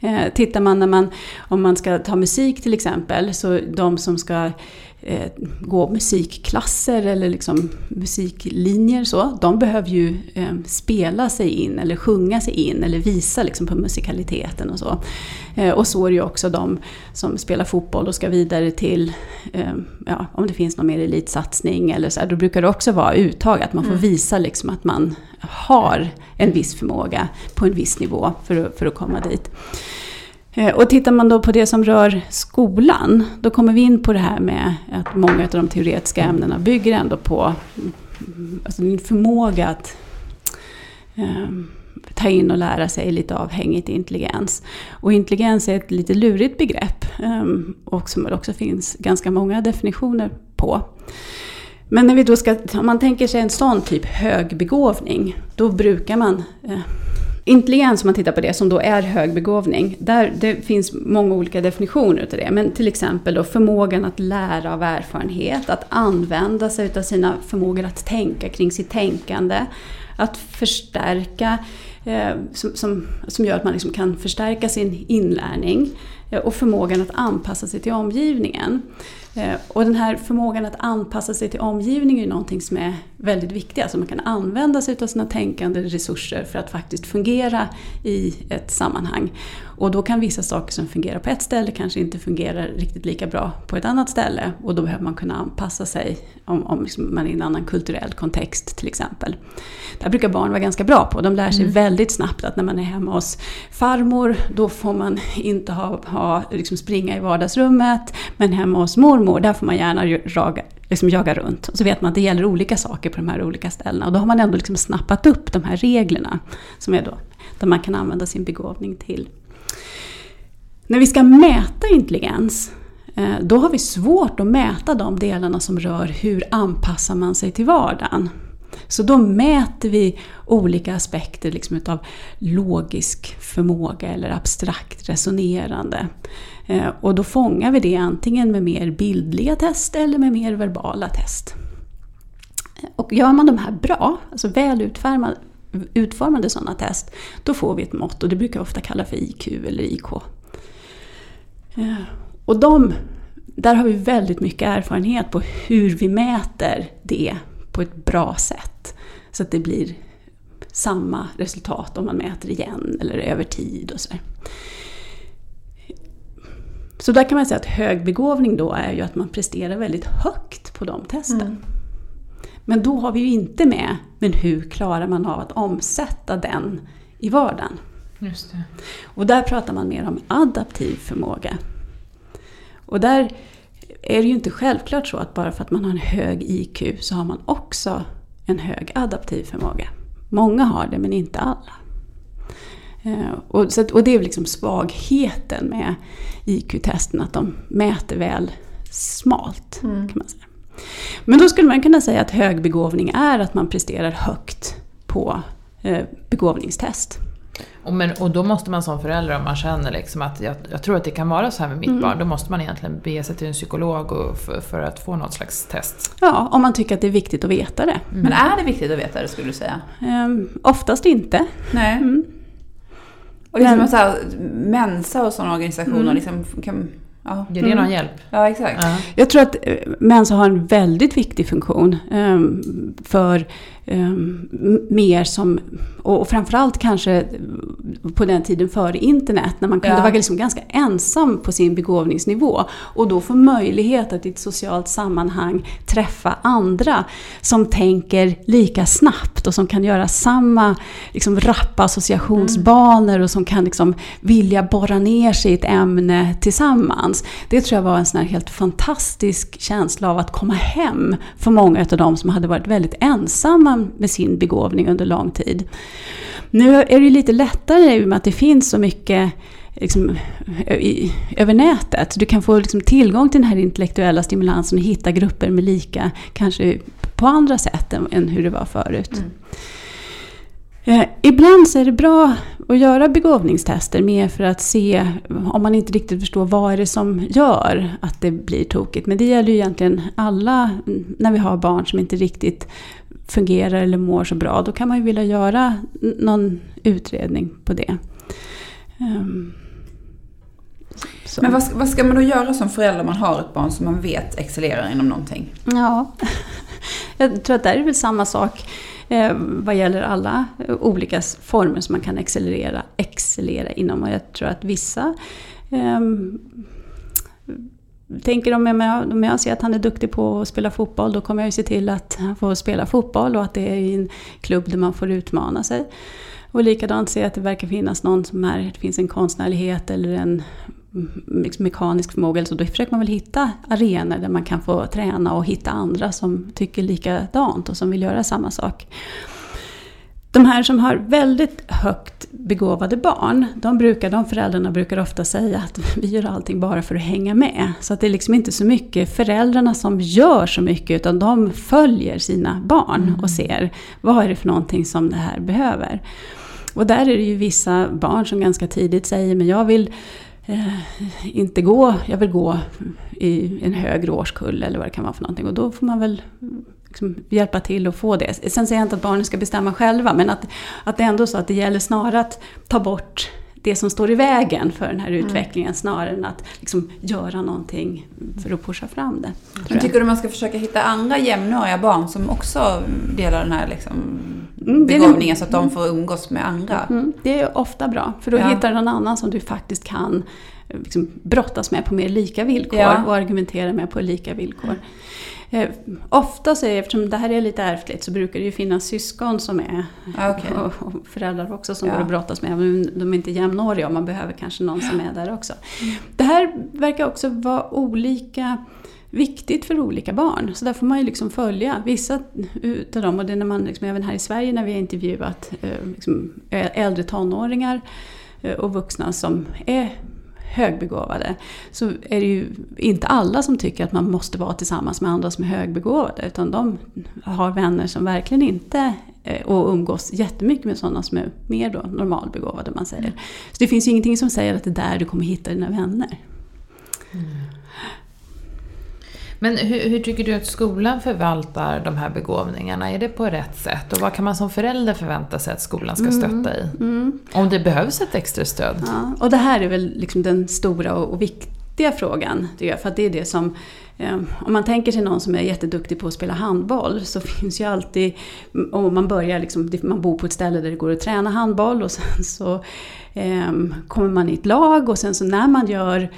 Eh, tittar man, när man om man ska ta musik till exempel, så de som ska eh, gå musikklasser eller liksom musiklinjer så, de behöver ju eh, spela sig in eller sjunga sig in eller visa liksom på musikaliteten och så. Eh, och så är det ju också de som spelar fotboll och ska vidare till, eh, ja, om det finns någon mer elitsatsning eller så, här, då brukar det också vara uttag, att man får mm. visa liksom att man har en viss förmåga på en viss nivå för, för att komma dit. Eh, och tittar man då på det som rör skolan, då kommer vi in på det här med att många av de teoretiska ämnena bygger ändå på alltså din förmåga att um, ta in och lära sig lite avhängigt intelligens. Och intelligens är ett lite lurigt begrepp um, och som det också finns ganska många definitioner på. Men när vi då ska, om man tänker sig en sån typ högbegåvning, då brukar man uh, Intelligens, om man tittar på det, som då är hög begåvning, där, det finns många olika definitioner av det. Men till exempel då förmågan att lära av erfarenhet, att använda sig av sina förmågor att tänka kring sitt tänkande, att förstärka, eh, som, som, som gör att man liksom kan förstärka sin inlärning eh, och förmågan att anpassa sig till omgivningen. Eh, och den här förmågan att anpassa sig till omgivningen är någonting som är väldigt viktigt. Alltså man kan använda sig av sina tänkande resurser för att faktiskt fungera i ett sammanhang. Och då kan vissa saker som fungerar på ett ställe kanske inte fungera riktigt lika bra på ett annat ställe. Och då behöver man kunna anpassa sig om, om liksom man är i en annan kulturell kontext till exempel. Det här brukar barn vara ganska bra på. De lär sig mm. väldigt snabbt att när man är hemma hos farmor då får man inte ha, ha, liksom springa i vardagsrummet. Men hemma hos mormor där får man gärna jaga, liksom jaga runt. Och så vet man att det gäller olika saker på de här olika ställena. Och då har man ändå liksom snappat upp de här reglerna som är då, där man kan använda sin begåvning till. När vi ska mäta intelligens, eh, då har vi svårt att mäta de delarna som rör hur anpassar man sig till vardagen. Så då mäter vi olika aspekter liksom utav logisk förmåga eller abstrakt resonerande. Eh, och då fångar vi det antingen med mer bildliga test eller med mer verbala test. Eh, och gör man de här bra, alltså väl utformade, utformade sådana test, då får vi ett mått och det brukar jag ofta kalla för IQ eller IK. Och de, där har vi väldigt mycket erfarenhet på hur vi mäter det på ett bra sätt. Så att det blir samma resultat om man mäter igen eller över tid och sådär. Så där kan man säga att högbegåvning då är ju att man presterar väldigt högt på de testen. Mm. Men då har vi ju inte med, men hur klarar man av att omsätta den i vardagen? Just det. Och där pratar man mer om adaptiv förmåga. Och där är det ju inte självklart så att bara för att man har en hög IQ så har man också en hög adaptiv förmåga. Många har det, men inte alla. Eh, och, så, och det är liksom svagheten med IQ-testen, att de mäter väl smalt. Mm. kan man säga. Men då skulle man kunna säga att hög begåvning är att man presterar högt på eh, begåvningstest. Och, men, och då måste man som förälder, om man känner liksom att jag, jag tror att det kan vara så här med mitt mm. barn, då måste man egentligen bege sig till en psykolog och för, för, att få något slags test. Ja, om man tycker att det är viktigt att veta det. Mm. Men är det viktigt att veta det, skulle du säga? Um, oftast inte. Nej. Mm. Och liksom men, så här, Mensa och sådana organisationer mm. liksom kan Ja. Ger det mm. någon hjälp? Ja, exakt. Ja. Jag tror att eh, Mensa har en väldigt viktig funktion um, för mer som, och framförallt kanske på den tiden före internet, när man kunde ja. vara liksom ganska ensam på sin begåvningsnivå. Och då få möjlighet att i ett socialt sammanhang träffa andra som tänker lika snabbt och som kan göra samma liksom, rappa associationsbanor och som kan liksom, vilja borra ner sig i ett ämne tillsammans. Det tror jag var en sån helt fantastisk känsla av att komma hem för många av dem som hade varit väldigt ensamma med sin begåvning under lång tid. Nu är det lite lättare i och med att det finns så mycket liksom, i, över nätet. Du kan få liksom, tillgång till den här intellektuella stimulansen och hitta grupper med lika, kanske på andra sätt än, än hur det var förut. Mm. Eh, ibland så är det bra att göra begåvningstester mer för att se om man inte riktigt förstår vad är det som gör att det blir tokigt. Men det gäller ju egentligen alla när vi har barn som inte riktigt fungerar eller mår så bra. Då kan man ju vilja göra någon utredning på det. Um, Men vad, vad, ska man då göra som förälder om man har ett barn som man vet excellerar inom någonting? Ja, jag tror att det är väl samma sak Eh, vad gäller alla eh, olika former som man kan accelerera, excellera inom. Och jag tror att vissa eh, tänker om jag, om jag ser att han är duktig på att spela fotboll, då kommer jag ju se till att han får spela fotboll och att det är i en klubb där man får utmana sig. Och likadant ser jag att det verkar finnas någon som är, det finns en konstnärlighet eller en mekanisk förmåga. Så då försöker man väl hitta arenor där man kan få träna och hitta andra som tycker likadant och som vill göra samma sak. De här som har väldigt högt begåvade barn, de, brukar, de föräldrarna brukar ofta säga att vi gör allting bara för att hänga med. Så att det är liksom inte så mycket föräldrarna som gör så mycket, utan de följer sina barn mm. och ser vad är det för någonting som det här behöver. Och där är det ju vissa barn som ganska tidigt säger, men jag vill eh, inte gå, jag vill gå i en högre årskull eller vad det kan vara för någonting. Och då får man väl liksom hjälpa till att få det. Sen säger jag inte att barnen ska bestämma själva, men att, att det är ändå så att det gäller snarare att ta bort det som står i vägen för den här mm. utvecklingen mm. snarare än att liksom göra någonting för att pusha fram det. Men tycker du man ska försöka hitta andra jämnåriga barn som också delar den här liksom mm, begåvningen så att de får umgås med andra? Mm, det är ofta bra, för då ja. hittar du någon annan som du faktiskt kan liksom brottas med på mer lika villkor ja. och argumentera med på lika villkor. Eh, ofta så är, eftersom det här är lite ärftligt, så brukar det ju finnas syskon som är okay. och, och, föräldrar också som ja. går och brottas med, även de är inte jämnåriga och man behöver kanske någon som är där också. Mm. Det här verkar också vara olika viktigt för olika barn. Så där får man ju liksom följa vissa utav dem. Och det är när man, liksom, även här i Sverige när vi har intervjuat eh, liksom, äldre tonåringar eh, och vuxna som är högbegåvade så är det ju inte alla som tycker att man måste vara tillsammans med andra som är högbegåvade utan de har vänner som verkligen inte eh, och umgås jättemycket med sådana som är mer då normalbegåvade man säger. Så det finns ju ingenting som säger att det är där du kommer hitta dina vänner. Mm. Men hur, hur, tycker du att skolan förvaltar de här begåvningarna? Är det på rätt sätt? Och vad kan man som förälder förvänta sig att skolan ska mm, stötta i? Mm. Om det behövs ett extra stöd? Ja, och det här är väl liksom den stora och, och viktiga frågan. För att det är det som eh, om man tänker sig någon som är jätteduktig på att spela handboll så finns ju alltid, om man börjar liksom, man bor på ett ställe där det går att träna handboll och sen så eh, kommer man i ett lag och sen så när man gör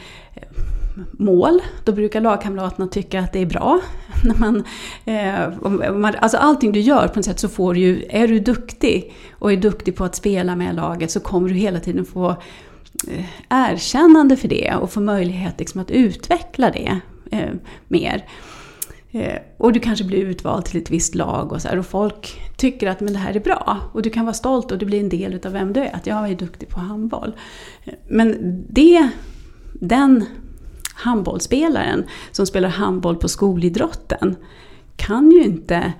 mål, då brukar lagkamraterna tycka att det är bra. När man, eh, man, alltså allting du gör på något sätt så får du ju, är du duktig och är duktig på att spela med laget så kommer du hela tiden få eh, erkännande för det och få möjlighet liksom att utveckla det. eh, mer. Eh, och du kanske blir utvald till ett visst lag och så här, och folk tycker att men det här är bra. Och du kan vara stolt och du blir en del av vem du är. Att jag är duktig på handboll. Eh, men det, den handbollsspelaren som spelar handboll på skolidrotten kan ju inte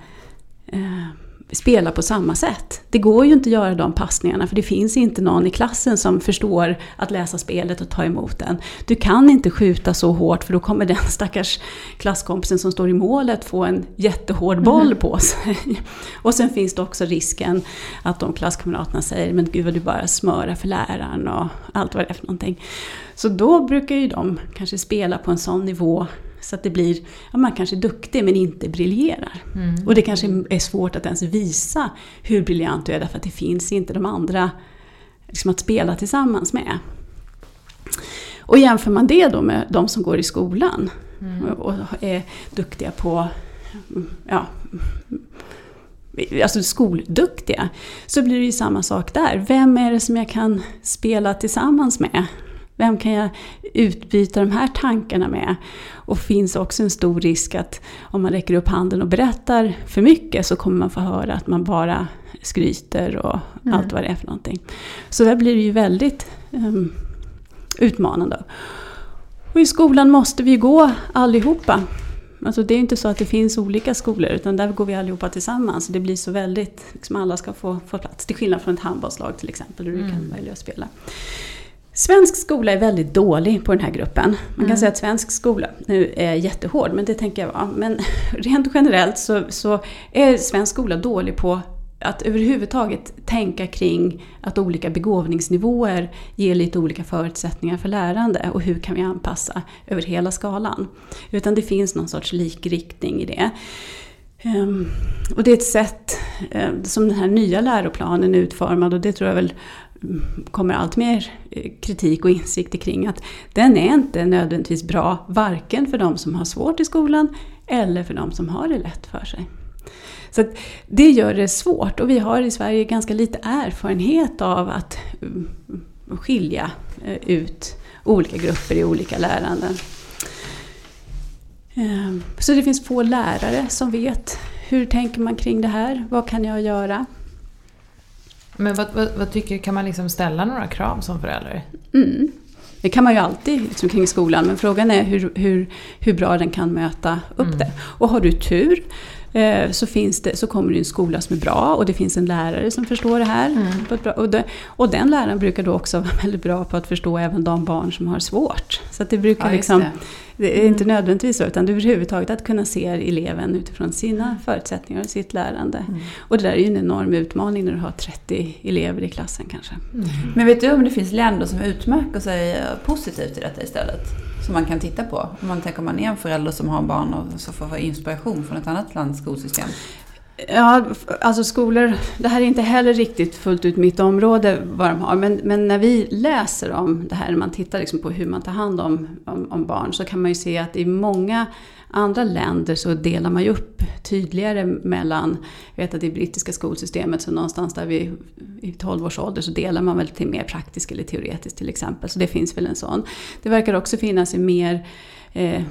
eh, spela på samma sätt. Det går ju inte att göra de passningarna för det finns inte någon i klassen som förstår att läsa spelet och ta emot den. Du kan inte skjuta så hårt för då kommer den stackars klasskompisen som står i målet få en jättehård boll mm. på sig. Och sen finns det också risken att de klasskamraterna säger men gud vad du bara smörar för läraren och allt vad det är för någonting. Så då brukar ju de kanske spela på en sån nivå så att det blir, ja, man kanske är duktig men inte briljerar. Mm. Och det kanske är svårt att ens visa hur briljant du är därför att det finns inte de andra liksom att spela tillsammans med. Och jämför man det då med de som går i skolan mm. och är duktiga på ja, alltså skolduktiga, så blir det ju samma sak där. Vem är det som jag kan spela tillsammans med? Vem kan jag utbyta de här tankarna med? Och finns också en stor risk att om man räcker upp handen och berättar för mycket så kommer man få höra att man bara skryter och mm. allt vad det är för någonting. Så där blir det ju väldigt um, utmanande. Och i skolan måste vi gå allihopa. Alltså det är inte så att det finns olika skolor utan där går vi allihopa tillsammans. Det blir så väldigt, liksom alla ska få, få plats. Till skillnad från ett handbollslag till exempel där du mm. kan välja att spela. Svensk skola är väldigt dålig på den här gruppen. Man kan mm. säga att svensk skola nu är jättehård, men det tänker jag vara. Men rent generellt så, så är svensk skola dålig på att överhuvudtaget tänka kring att olika begåvningsnivåer ger lite olika förutsättningar för lärande och hur kan vi anpassa över hela skalan. Utan det finns någon sorts likriktning i det. Um, och det är ett sätt um, som den här nya läroplanen är utformad och det tror jag väl kommer allt mer eh, kritik och insikter kring att den är inte nödvändigtvis bra varken för de som har svårt i skolan eller för de som har det lätt för sig. Så det gör det svårt och vi har i Sverige ganska lite erfarenhet av att eh, skilja eh, ut olika grupper i olika läranden. Så det finns få lärare som vet hur tänker man kring det här? Vad kan jag göra? Men vad, vad, vad, tycker kan man liksom ställa några krav som förälder? Mm. Det kan man ju alltid liksom, kring skolan, men frågan är hur, hur, hur bra den kan möta upp mm. det. Och har du tur Eh, så, finns det, så kommer det en skola som är bra och det finns en lärare som förstår det här. Mm. På ett bra, och, det, och den läraren brukar då också vara väldigt bra på att förstå även de barn som har svårt. Så det brukar ja, liksom, det. Det. är inte mm. nödvändigtvis så, utan det är överhuvudtaget att kunna se eleven utifrån sina förutsättningar och sitt lärande. Mm. Och det där är ju en enorm utmaning när du har 30 elever i klassen kanske. Mm. Men vet du om det finns länder som utmärker sig positivt i detta istället? som man kan titta på. Om man tänker om man är en förälder som har barn och så får inspiration från ett annat lands skolsystem. Ja, alltså skolor, det här är inte heller riktigt fullt ut mitt område vad de har. Men, men när vi läser om det här, när man tittar liksom på hur man tar hand om, om, om barn, så kan man ju se att i många andra länder så delar man ju upp tydligare mellan, jag vet att i brittiska skolsystemet så någonstans där vid i 12 års ålder så delar man väl till mer praktiskt eller teoretiskt till exempel. Så det finns väl en sån. Det verkar också finnas i mer eh,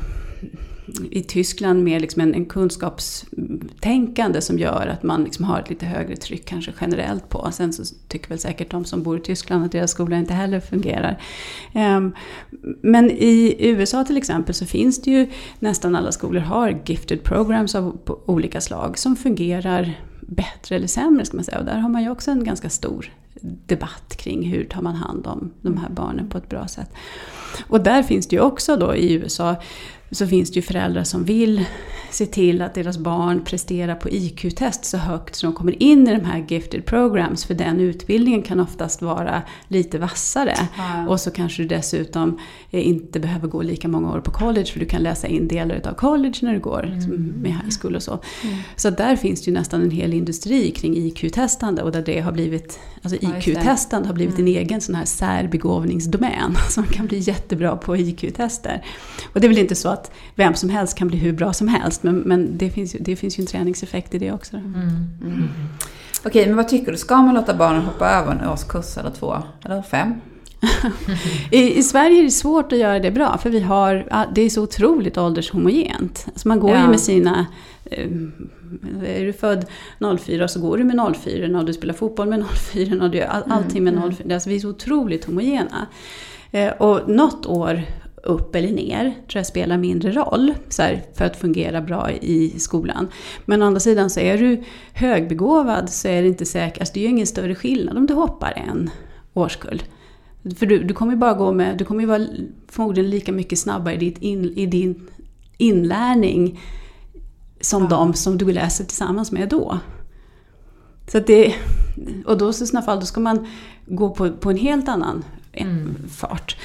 i Tyskland mer liksom en, en kunskapstänkande som gör att man liksom har ett lite högre tryck kanske generellt på. Sen så tycker väl säkert de som bor i Tyskland att deras skola inte heller fungerar. Ehm, men i USA till exempel så finns det ju nästan alla skolor har gifted programs av olika slag som fungerar bättre eller sämre ska man säga. Och där har man ju också en ganska stor debatt kring hur tar man hand om de här barnen på ett bra sätt. Och där finns det ju också då i USA så finns det ju föräldrar som vill se till att deras barn presterar på IQ-test så högt så de kommer in i de här gifted programs. För den utbildningen kan oftast vara lite vassare. Ja. Och så kanske du dessutom eh, inte behöver gå lika många år på college för du kan läsa in delar av college när du går mm. med high school och så. Mm. Så där finns det ju nästan en hel industri kring IQ-testande och där det har blivit, alltså IQ-testande har blivit mm. en egen sån här särbegåvningsdomän som kan bli jättebra på IQ-tester. Och det är väl inte så att vem som helst kan bli hur bra som helst men, men det, finns, det finns ju en träningseffekt i det också. Mm. Mm. Okej, men vad tycker du? Ska man låta barnen hoppa över en årskurs eller två? Eller fem? I, I, Sverige är det svårt att göra det bra för vi har, det är så otroligt åldershomogent. Alltså man går ja. ju med sina eh, är du född 04 så går du med 04 när du spelar fotboll med 04, när du gör all, mm, allting med 04. Mm. Alltså vi är så otroligt homogena. Eh, och något år upp eller ner tror jag spelar mindre roll här, för att fungera bra i skolan. Men å andra sidan så är du högbegåvad så är det inte säkert, alltså det är ju ingen större skillnad om du hoppar en årskull. För du, du kommer ju bara gå med, du kommer ju vara förmodligen lika mycket snabbare i, ditt in, i din inlärning som ja. de som du läser tillsammans med då. Så det, och då i sådana fall då ska man gå på, på en helt annan mm. fart.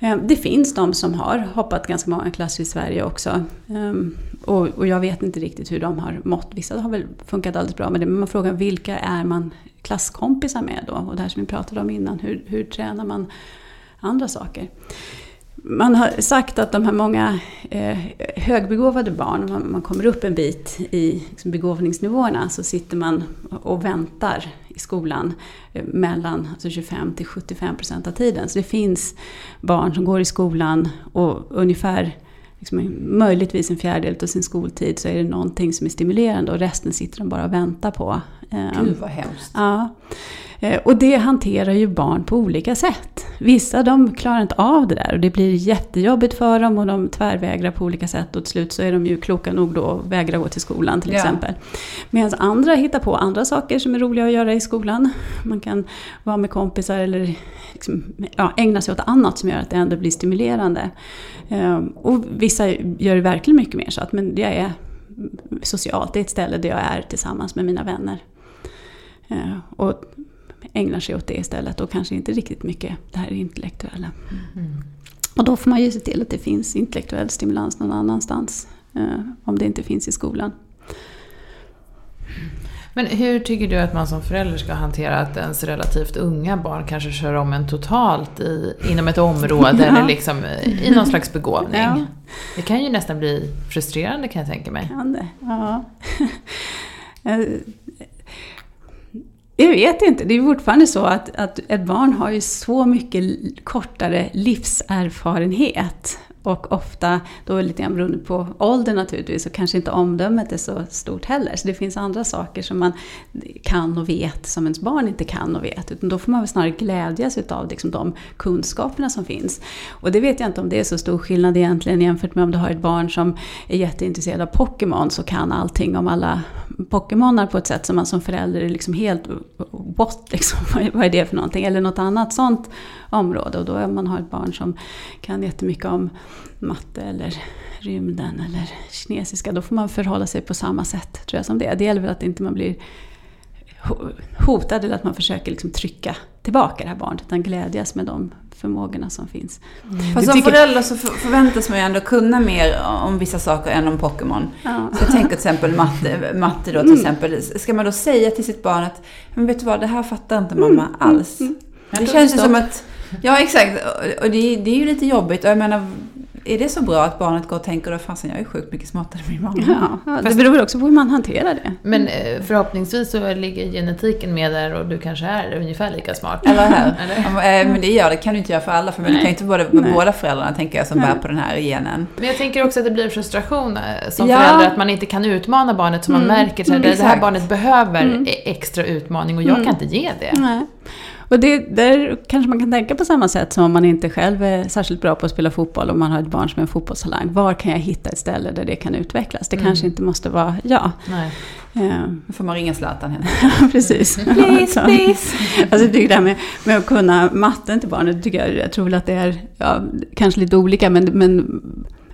Eh, det finns de som har hoppat ganska många klasser i Sverige också. Ehm, och, jag vet inte riktigt hur de har mått. Vissa har väl funkat alldeles bra med det. Men man frågar vilka är man klasskompisar med då? Och det här som vi pratade om innan, hur, hur tränar man andra saker? Man har sagt att de här många eh, högbegåvade barn, man, man kommer upp en bit i liksom, begåvningsnivåerna så sitter man och väntar i skolan eh, mellan alltså 25 till 75 procent av tiden. Så det finns barn som går i skolan och ungefär liksom, möjligtvis en fjärdedel av sin skoltid så är det någonting som är stimulerande och resten sitter de bara och väntar på. Gud vad hemskt. Ja. Eh, och det hanterar ju barn på olika sätt. Vissa de klarar inte av det där och det blir jättejobbigt för dem och de tvärvägrar på olika sätt och till slut så är de ju kloka nog då att vägra gå till skolan till ja. exempel. Medan andra hittar på andra saker som är roliga att göra i skolan. Man kan vara med kompisar eller liksom, ja, ägna sig åt annat som gör att det ändå blir stimulerande. Ehm, och vissa gör det verkligen mycket mer så att men jag är socialt, det är ett ställe där jag är tillsammans med mina vänner. Ehm, och ägnar sig åt det istället och kanske inte riktigt mycket det här intellektuella. Mm. Och då får man ju se till att det finns intellektuell stimulans någon annanstans. Eh, om det inte finns i skolan. Men hur tycker du att man som förälder ska hantera att ens relativt unga barn kanske kör om en totalt i, inom ett område ja. eller liksom i någon slags begåvning? Ja. Det kan ju nästan bli frustrerande kan jag tänka mig. Kan det? Ja. Jag vet inte. Det är fortfarande så att, att ett barn har ju så mycket kortare livserfarenhet och ofta, då lite grann beroende på ålder naturligtvis, så kanske inte omdömet är så stort heller. Så det finns andra saker som man kan och vet som ens barn inte kan och vet. Utan då får man väl snarare glädjas utav liksom de kunskaperna som finns. Och det vet jag inte om det är så stor skillnad egentligen jämfört med om du har ett barn som är jätteintresserad av Pokémon så kan allting om alla Pokémonar på ett sätt som man som förälder är liksom helt what, liksom, vad är det för någonting? Eller något annat sånt område. Och då är man har ett barn som kan jättemycket om matte eller rymden eller kinesiska. Då får man förhålla sig på samma sätt tror jag som det. Det gäller väl att inte man blir hotad eller att man försöker liksom trycka tillbaka det här barnet utan glädjas med de förmågorna som finns. Mm. Fast som tycker... förälder så förväntas man ju ändå kunna mer om vissa saker än om Pokémon. Ja. Så jag tänker till exempel matte, matte då till mm. exempel. Ska man då säga till sitt barn att, men vet du vad, det här fattar inte mamma mm. alls. Mm. Det känns ju som att, ja exakt, och det, det är ju lite jobbigt. Och jag menar, är det så bra att barnet går och tänker att fasen jag är sjukt mycket smartare än min mamma? Ja, det beror också på hur man hanterar det. Men eh, förhoppningsvis så ligger genetiken med där och du kanske är ungefär lika smart. Eller hur? Eller? Eh, men det gör det kan du inte göra för alla, för det kan inte både, med båda föräldrarna tänker jag som Nej. bär på den här genen. Men jag tänker också att det blir frustration eh, som ja. förälder, att man inte kan utmana barnet så man mm. märker att mm, det här barnet behöver mm. E- extra utmaning och jag mm. kan inte ge det. Nej. Och det, där kanske man kan tänka på samma sätt som om man inte själv är särskilt bra på att spela fotboll och man har ett barn som är en fotbollstalang. Var kan jag hitta ett ställe där det kan utvecklas? Det mm. kanske inte måste vara jag. Nej. Uh, Då får man ringa Zlatan Ja, precis. please, please. Alltså, jag tycker det här med, med att kunna matten till barnet, tycker jag, jag tror väl att det är ja, kanske lite olika, men, men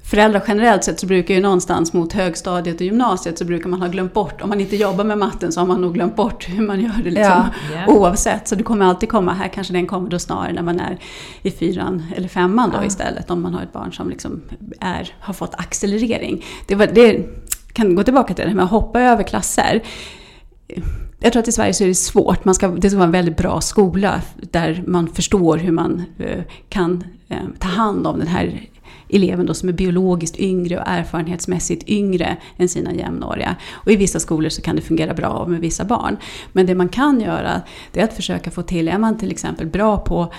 föräldrar generellt sett så brukar ju någonstans mot högstadiet och gymnasiet så brukar man ha glömt bort, om man inte jobbar med matten så har man nog glömt bort hur man gör det liksom, ja. yeah. oavsett. Så det kommer alltid komma, här kanske den kommer då snarare när man är i fyran eller femman då ja. istället, om man har ett barn som liksom är, har fått accelerering. Det, var, det kan gå tillbaka till det här med att hoppa över klasser. Jag tror att i Sverige så är det svårt. Man ska, det ska vara en väldigt bra skola där man förstår hur man uh, kan uh, ta hand om den här eleven då som är biologiskt yngre och erfarenhetsmässigt yngre än sina jämnåriga. Och i vissa skolor så kan det fungera bra med vissa barn. Men det man kan göra det är att försöka få till, är man till exempel bra på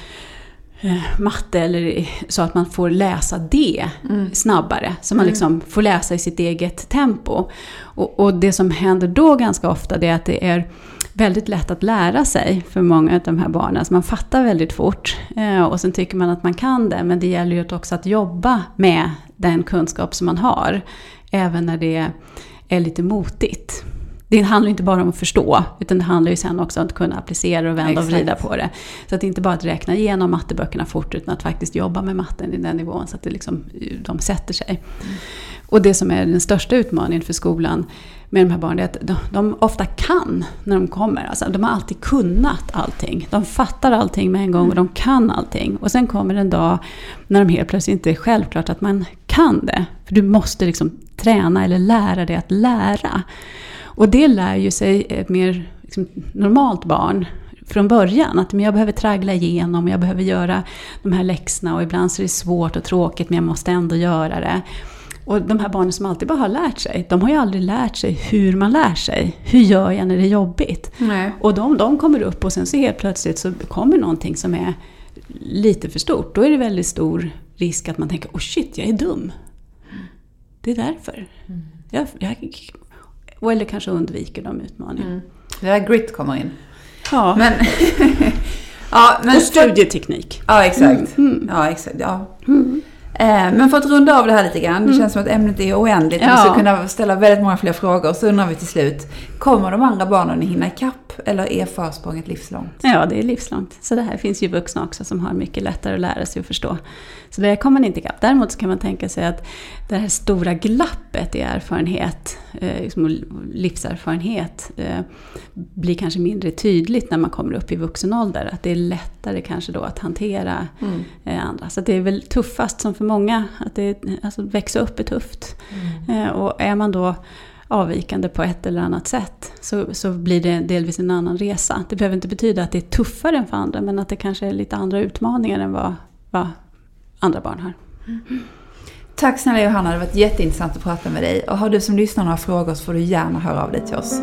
eh, matte eller så att man får läsa det snabbare. Så man liksom får läsa i sitt eget tempo. Och, och det som händer då ganska ofta det är att det är väldigt lätt att lära sig för många av de här barnen. Så man fattar väldigt fort. Eh, och sen tycker man att man kan det. Men det gäller ju också att jobba med den kunskap som man har. Även när det är lite motigt. Det handlar inte bara om att förstå, utan det handlar ju sen också om att kunna applicera och vända Exakt. och vrida på det. Så att det inte bara att räkna igenom matteböckerna fort, utan att faktiskt jobba med matten i den nivån så att det liksom, de sätter sig. Och det som är den största utmaningen för skolan med de här barnen är att de, de ofta kan när de kommer. Alltså, de har alltid kunnat allting. De fattar allting med en gång och de kan allting. Och sen kommer en dag när de helt plötsligt inte är självklart att man kan det. För du måste liksom träna eller lära dig att lära. Och det lär ju sig ett mer liksom, normalt barn från början. Att men jag behöver traggla igenom, jag behöver göra de här läxorna och ibland så är det svårt och tråkigt men jag måste ändå göra det. Och de här barnen som alltid bara har lärt sig, de har ju aldrig lärt sig hur man lär sig. Hur gör jag när det är jobbigt? Nej. Och de, de kommer upp och sen så helt plötsligt så kommer någonting som är lite för stort. Då är det väldigt stor risk att man tänker, oh shit, jag är dum. Det är därför. Jag, jag, och eller kanske undviker de utmaningarna. Det där grit kommer in. Ja, Men... ja, men och studieteknik. Ja, exakt. Ja, exakt. Ja. Eh, Men för att runda av det här lite grann, det känns som att ämnet är oändligt. Vi Ja. skulle kunna ställa väldigt många fler frågor. Så undrar vi till slut, kommer de andra barnen att hinna ikapp eller är försprånget livslångt? Ja, det är livslångt. Så det här finns ju vuxna också som har mycket lättare att lära sig och förstå. Så det kommer man inte ikapp. Däremot så kan man tänka sig att det här stora glappet i erfarenhet, eh, liksom livserfarenhet, eh, blir kanske mindre tydligt när man kommer upp i vuxen ålder. Att det är lättare kanske då att hantera eh, andra. Så det är väl tuffast som för många, att det, alltså, växa upp är tufft. Eh, och är man då avvikande på ett eller annat sätt så, så blir det delvis en annan resa. Det behöver inte betyda att det är tuffare än för andra men att det kanske är lite andra utmaningar än vad, vad andra barn har. Tack snälla Johanna, det har varit jätteintressant att prata med dig. Och har du som lyssnar några frågor så får du gärna höra av dig till oss.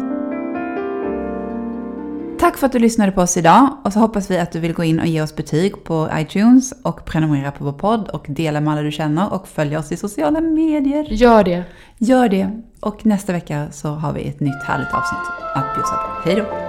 Tack för att du lyssnade på oss idag och så hoppas vi att du vill gå in och ge oss betyg på iTunes och prenumerera på vår podd och dela med alla du känner och följa oss i sociala medier. Gör det. Gör det! Och nästa vecka så har vi ett nytt härligt avsnitt att bjussa på. Hej då!